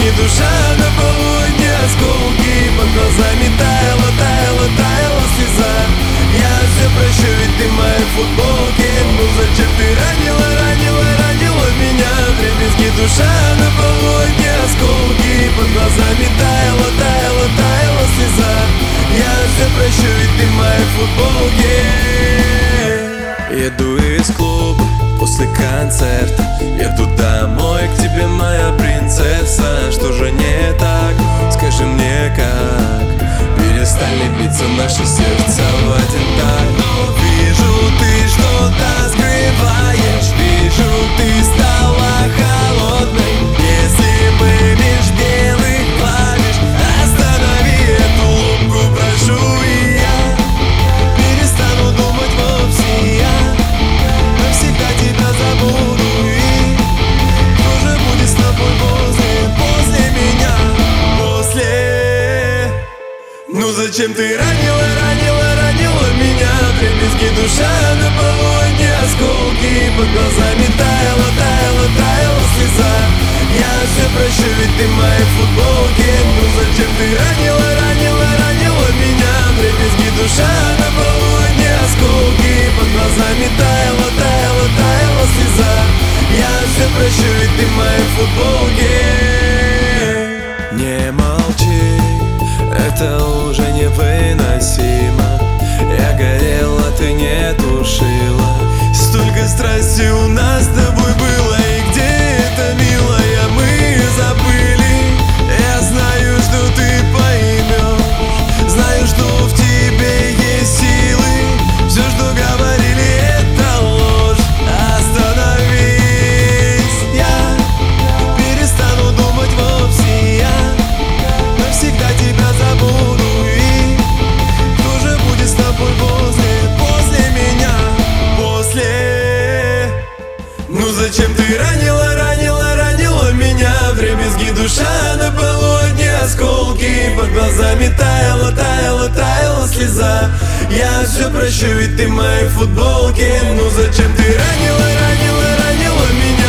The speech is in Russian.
Ні душа на полудні осколки под глазами таяла, таяла, таяла слеза. Я все прощу, ведь ты в моей футболке. Ну зачем ты ранила, ранила, ранила меня? Дребезги душа на полудні осколки Под глазами таяла, таяла, таяла слеза. Я все прощу, ведь ты в моей футболке. Еду из клуба после концерта. Еду туда. She's. зачем ты ранила, ранила, ранила меня? Трепетки душа на полу слеза. Я все прощу, ведь ты моей футболки, Ну зачем ты ранила, ранила, ранила меня?